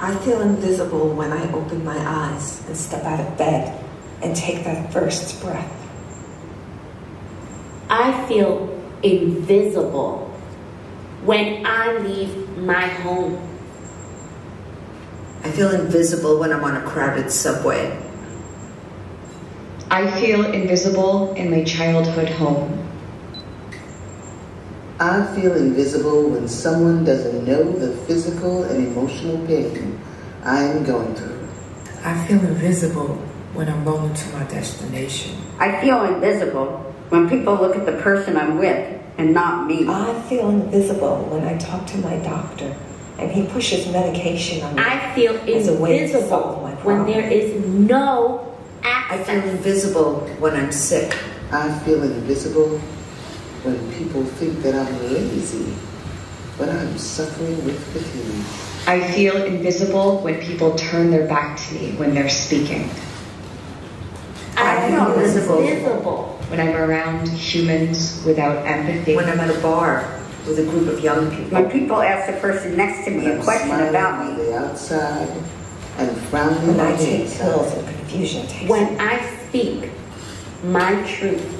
I feel invisible when I open my eyes and step out of bed and take that first breath. I feel invisible when I leave my home. I feel invisible when I'm on a crowded subway. I feel invisible in my childhood home. I feel invisible when someone doesn't know the physical and emotional pain I am going through. I feel invisible when I'm rolling to my destination. I feel invisible when people look at the person I'm with and not me. I feel invisible when I talk to my doctor and he pushes medication on me. I feel as a way to solve invisible my when there is no I feel invisible when I'm sick. I feel invisible when people think that I'm lazy, but I'm suffering with fatigue. I feel invisible when people turn their back to me when they're speaking. I feel feel invisible. invisible. When I'm around humans without empathy. When I'm at a bar with a group of young people. When people ask the person next to me When a I'm question smiling about on me. the outside and frowning When on I the take inside. pills and confusion When me. I speak my truth.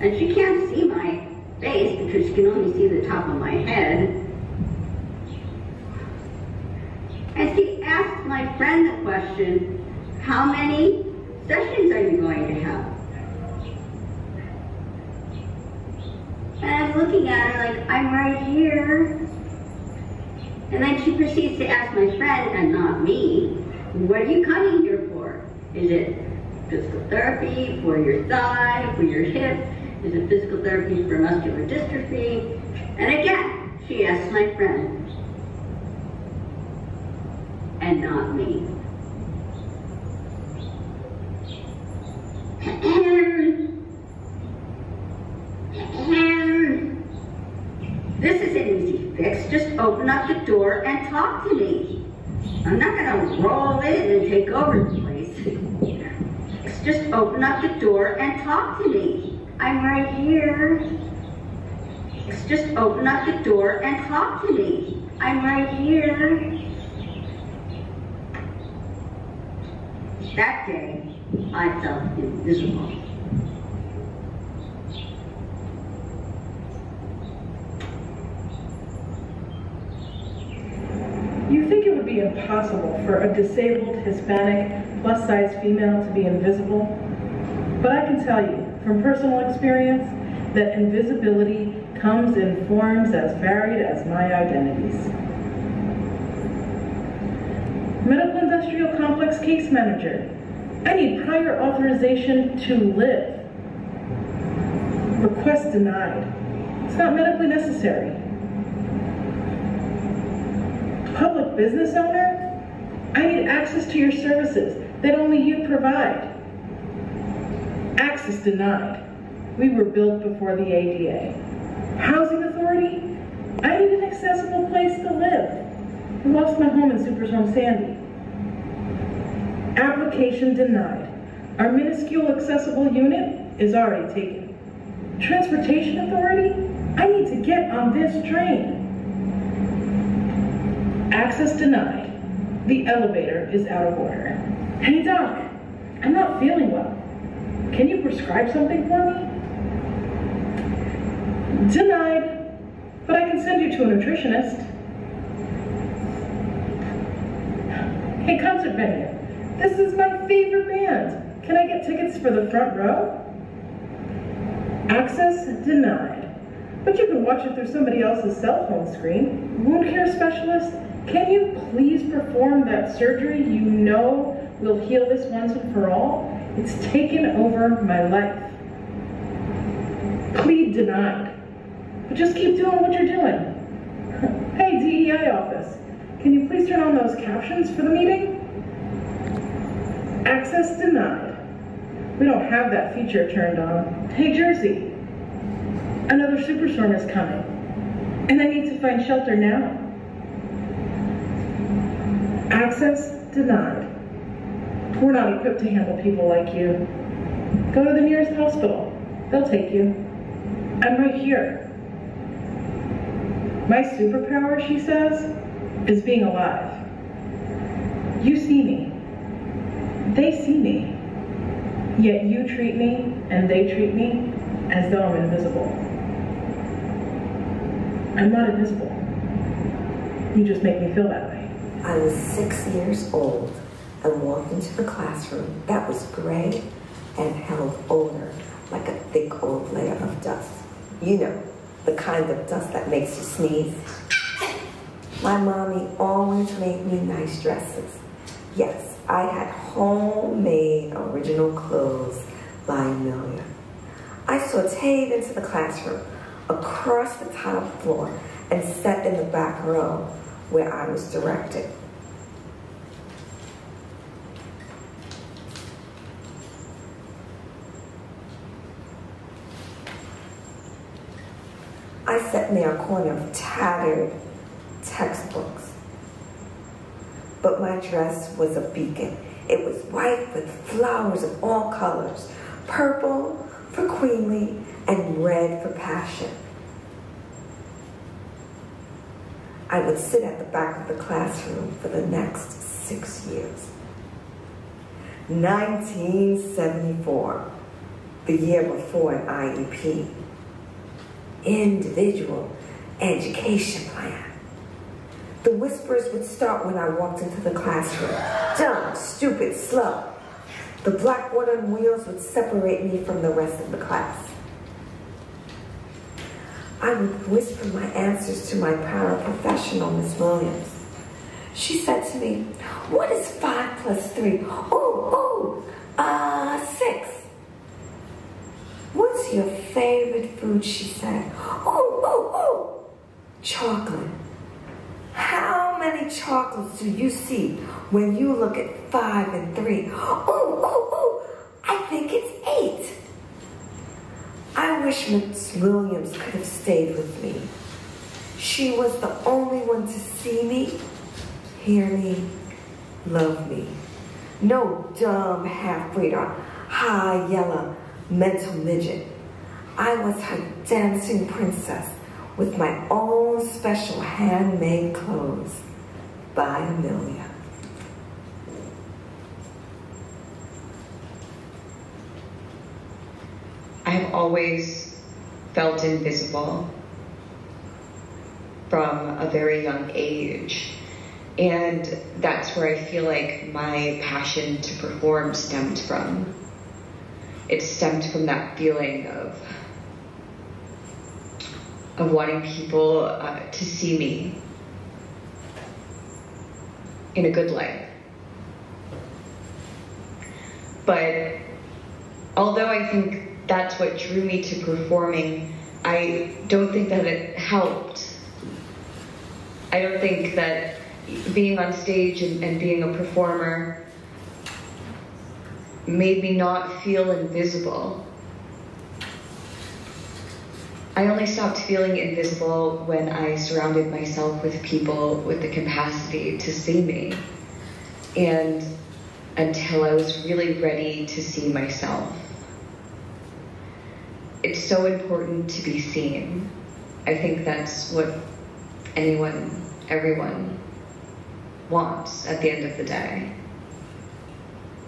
And she can't see my face because she can only see the top of my head. And she asked my friend the question, how many sessions are you going to have? And I'm looking at her like, I'm right here. And then she proceeds to ask my friend, and not me, what are you coming here for? Is it physical therapy for your thigh, for your hip? Is it physical therapy for muscular dystrophy? And again, she asked my friend, and not me. This is an easy fix. Just open up the door and talk to me. I'm not gonna roll in and take over the place. Just open up the door and talk to me. I'm right here. Just open up the door and talk to me. I'm right here. That day, I felt invisible. You think it would be impossible for a disabled, Hispanic, plus-size female to be invisible? But I can tell you, from personal experience that invisibility comes in forms as varied as my identities. Medical Industrial Complex Case Manager. I need prior authorization to live. Request denied. It's not medically necessary. Public business owner? I need access to your services that only you provide. Access denied. We were built before the ADA. Housing authority? I need an accessible place to live. I lost my home in Superstorm Sandy. Application denied. Our minuscule accessible unit is already taken. Transportation authority? I need to get on this train. Access denied. The elevator is out of order. Hey doc, I'm not feeling well. Can you prescribe something for me? Denied, but I can send you to a nutritionist. Hey, concert venue, this is my favorite band. Can I get tickets for the front row? Access denied, but you can watch it through somebody else's cell phone screen. Wound care specialist, can you please perform that surgery you know will heal this once and for all? It's taken over my life. Plead denied. But just keep doing what you're doing. Hey, DEI office, can you please turn on those captions for the meeting? Access denied. We don't have that feature turned on. Hey, Jersey, another superstorm is coming, and I need to find shelter now. Access denied. We're not equipped to handle people like you. Go to the nearest hospital. They'll take you. I'm right here. My superpower, she says, is being alive. You see me. They see me. Yet you treat me and they treat me as though I'm invisible. I'm not invisible. You just make me feel that way. I was six years old and walked into the classroom that was gray and held odor like a thick old layer of dust. You know, the kind of dust that makes you sneeze. My mommy always made me nice dresses. Yes, I had homemade original clothes by Amelia. I sauteed into the classroom across the top floor and sat in the back row where I was directed. I sat near a corner of tattered textbooks. But my dress was a beacon. It was white with flowers of all colors, purple for queenly and red for passion. I would sit at the back of the classroom for the next six years. 1974, the year before an IEP. Individual education plan. The whispers would start when I walked into the classroom. Dumb, stupid, slow. The black wooden wheels would separate me from the rest of the class. I would whisper my answers to my paraprofessional, Miss Williams. She said to me, what is five plus three? Oh, oh, uh, six. What's your favorite food, she said. Oh, oh, oh, chocolate. How many chocolates do you see when you look at five and three? Oh, oh, oh, I think it's eight. I wish Miss Williams could have stayed with me. She was the only one to see me, hear me, love me. No dumb half-breed or high yellow mental midget. I was her dancing princess with my own special handmade clothes by Amelia. I've always felt invisible from a very young age. And that's where I feel like my passion to perform stemmed from. it stemmed from that feeling of of wanting people uh, to see me in a good light. But although I think that's what drew me to performing, I don't think that it helped. I don't think that being on stage and, and being a performer made me not feel invisible. I only stopped feeling invisible when I surrounded myself with people with the capacity to see me. And until I was really ready to see myself. It's so important to be seen. I think that's what anyone, everyone wants at the end of the day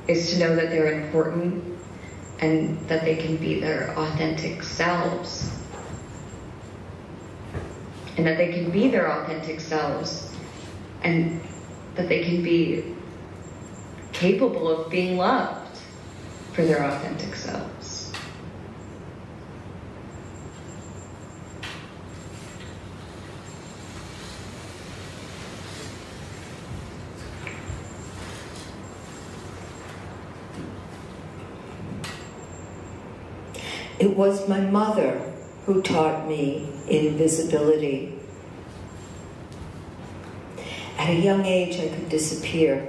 is to know that they're important and that they can be their authentic selves. And that they can be their authentic selves and that they can be capable of being loved for their authentic selves. It was my mother who taught me invisibility. At a young age, I could disappear.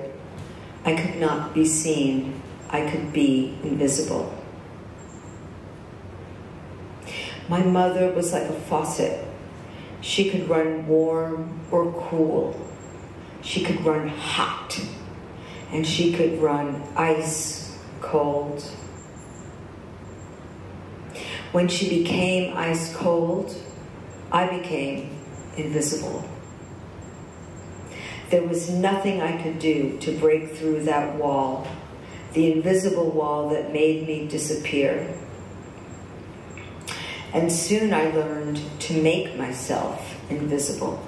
I could not be seen. I could be invisible. My mother was like a faucet. She could run warm or cool. She could run hot. And she could run ice cold. When she became ice cold, I became invisible. There was nothing I could do to break through that wall, the invisible wall that made me disappear. And soon I learned to make myself invisible.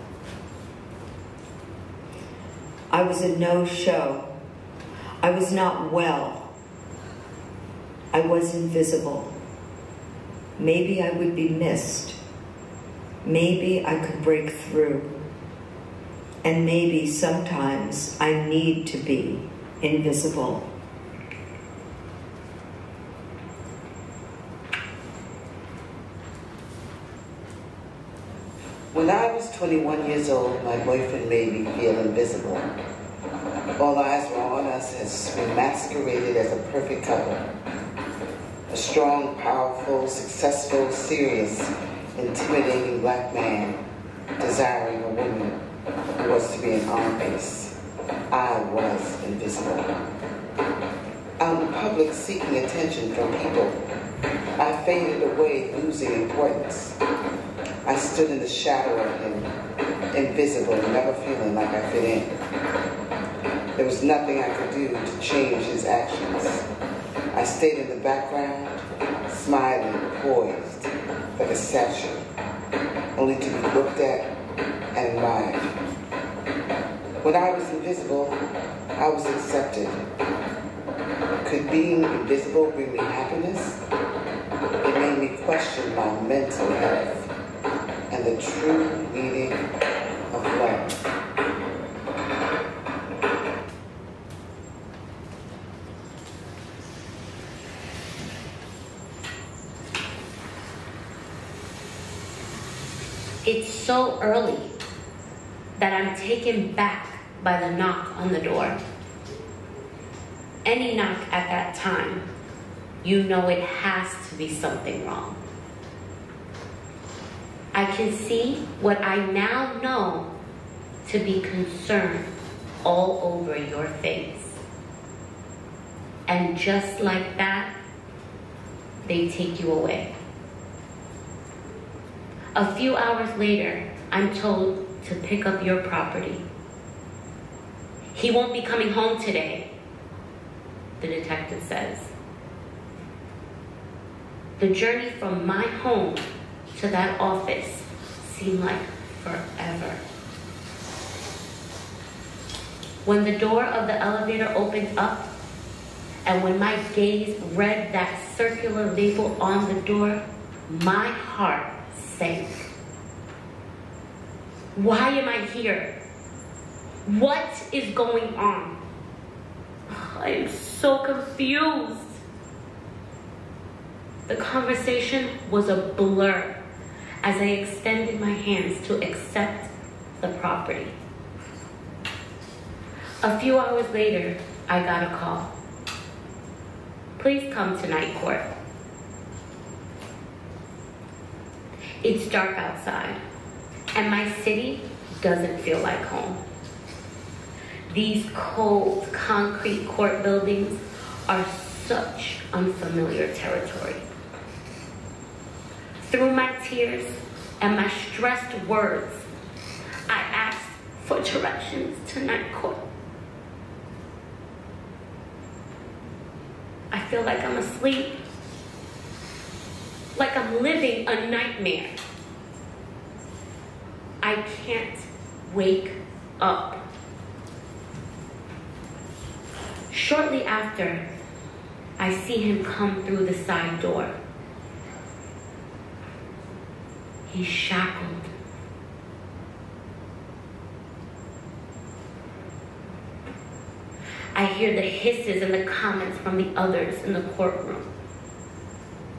I was a no-show. I was not well. I was invisible. Maybe I would be missed. Maybe I could break through. And maybe sometimes I need to be invisible. When I was 21 years old, my boyfriend made me feel invisible. All eyes were on us as we masqueraded as a perfect couple. A strong, powerful, successful, serious, intimidating black man desiring a woman who was to be an arm. I was invisible. Out in public seeking attention from people, I faded away, losing importance. I stood in the shadow of him, invisible, never feeling like I fit in. There was nothing I could do to change his actions. I stayed in the background, smiling, poised, like a statue, only to be looked at and admired. When I was invisible, I was accepted. Could being invisible bring me happiness? It made me question my mental health and the true meaning of life. It's so early that I'm taken back by the knock on the door. Any knock at that time, you know it has to be something wrong. I can see what I now know to be concern all over your face. And just like that, they take you away. A few hours later, I'm told to pick up your property. He won't be coming home today, the detective says. The journey from my home to that office seemed like forever. When the door of the elevator opened up And when my gaze read that circular label on the door, my heart sank. Why am I here? What is going on? I am so confused. The conversation was a blur as I extended my hands to accept the property. A few hours later, I got a call. Please come to night court. It's dark outside, and my city doesn't feel like home. These cold, concrete court buildings are such unfamiliar territory. Through my tears and my stressed words, I asked for directions to night court. I feel like I'm asleep, like I'm living a nightmare. I can't wake up. Shortly after, I see him come through the side door. He's shackled. I hear the hisses and the comments from the others in the courtroom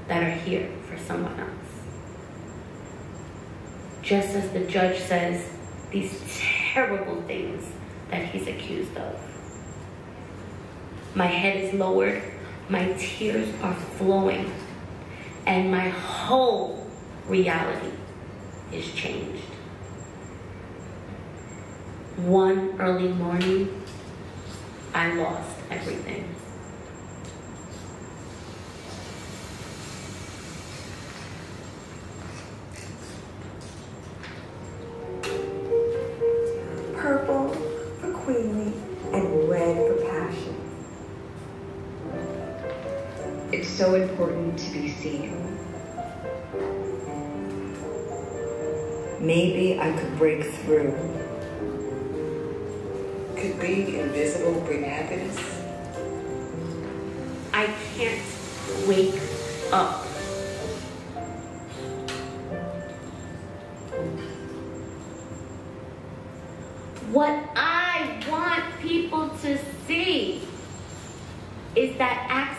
that are here for someone else. Just as the judge says these terrible things that he's accused of. My head is lowered, my tears are flowing, and my whole reality is changed. One early morning, I lost everything. Important to be seen. Maybe I could break through. Could being invisible bring happiness? I can't wake up. What I want people to see is that access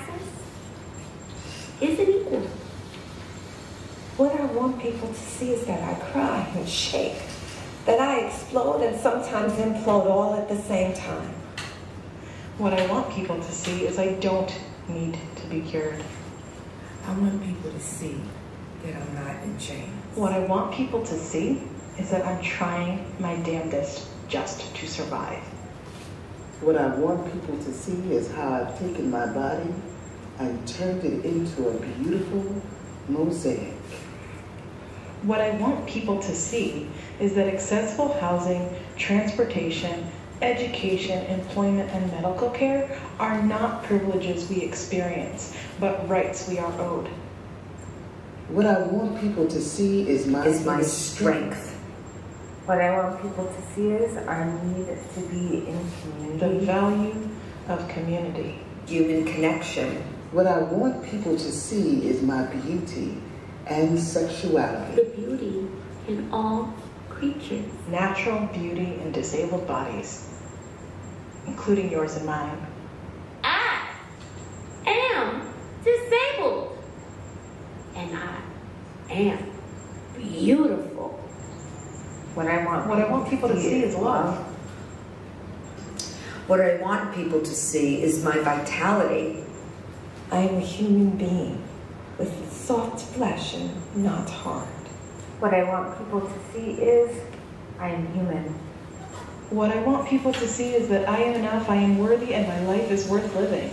What I want people to see is that I cry and shake, that I explode and sometimes implode all at the same time. What I want people to see is I don't need to be cured. I want people to see that I'm not in chains. What I want people to see is that I'm trying my damnedest just to survive. What I want people to see is how I've taken my body and turned it into a beautiful mosaic. What I want people to see is that accessible housing, transportation, education, employment, and medical care are not privileges we experience, but rights we are owed. What I want people to see is my, Is my strength. What I want people to see is our need to be in community. The value of community. Human connection. What I want people to see is my beauty and sexuality. The beauty in all creatures. Natural beauty in disabled bodies, including yours and mine. I am disabled. And I am beautiful. What I want What I want people to see is love. What I want people to see is my vitality. I am a human being with soft flesh and not hard. What I want people to see is I am human. What I want people to see is that I am enough, I am worthy, and my life is worth living.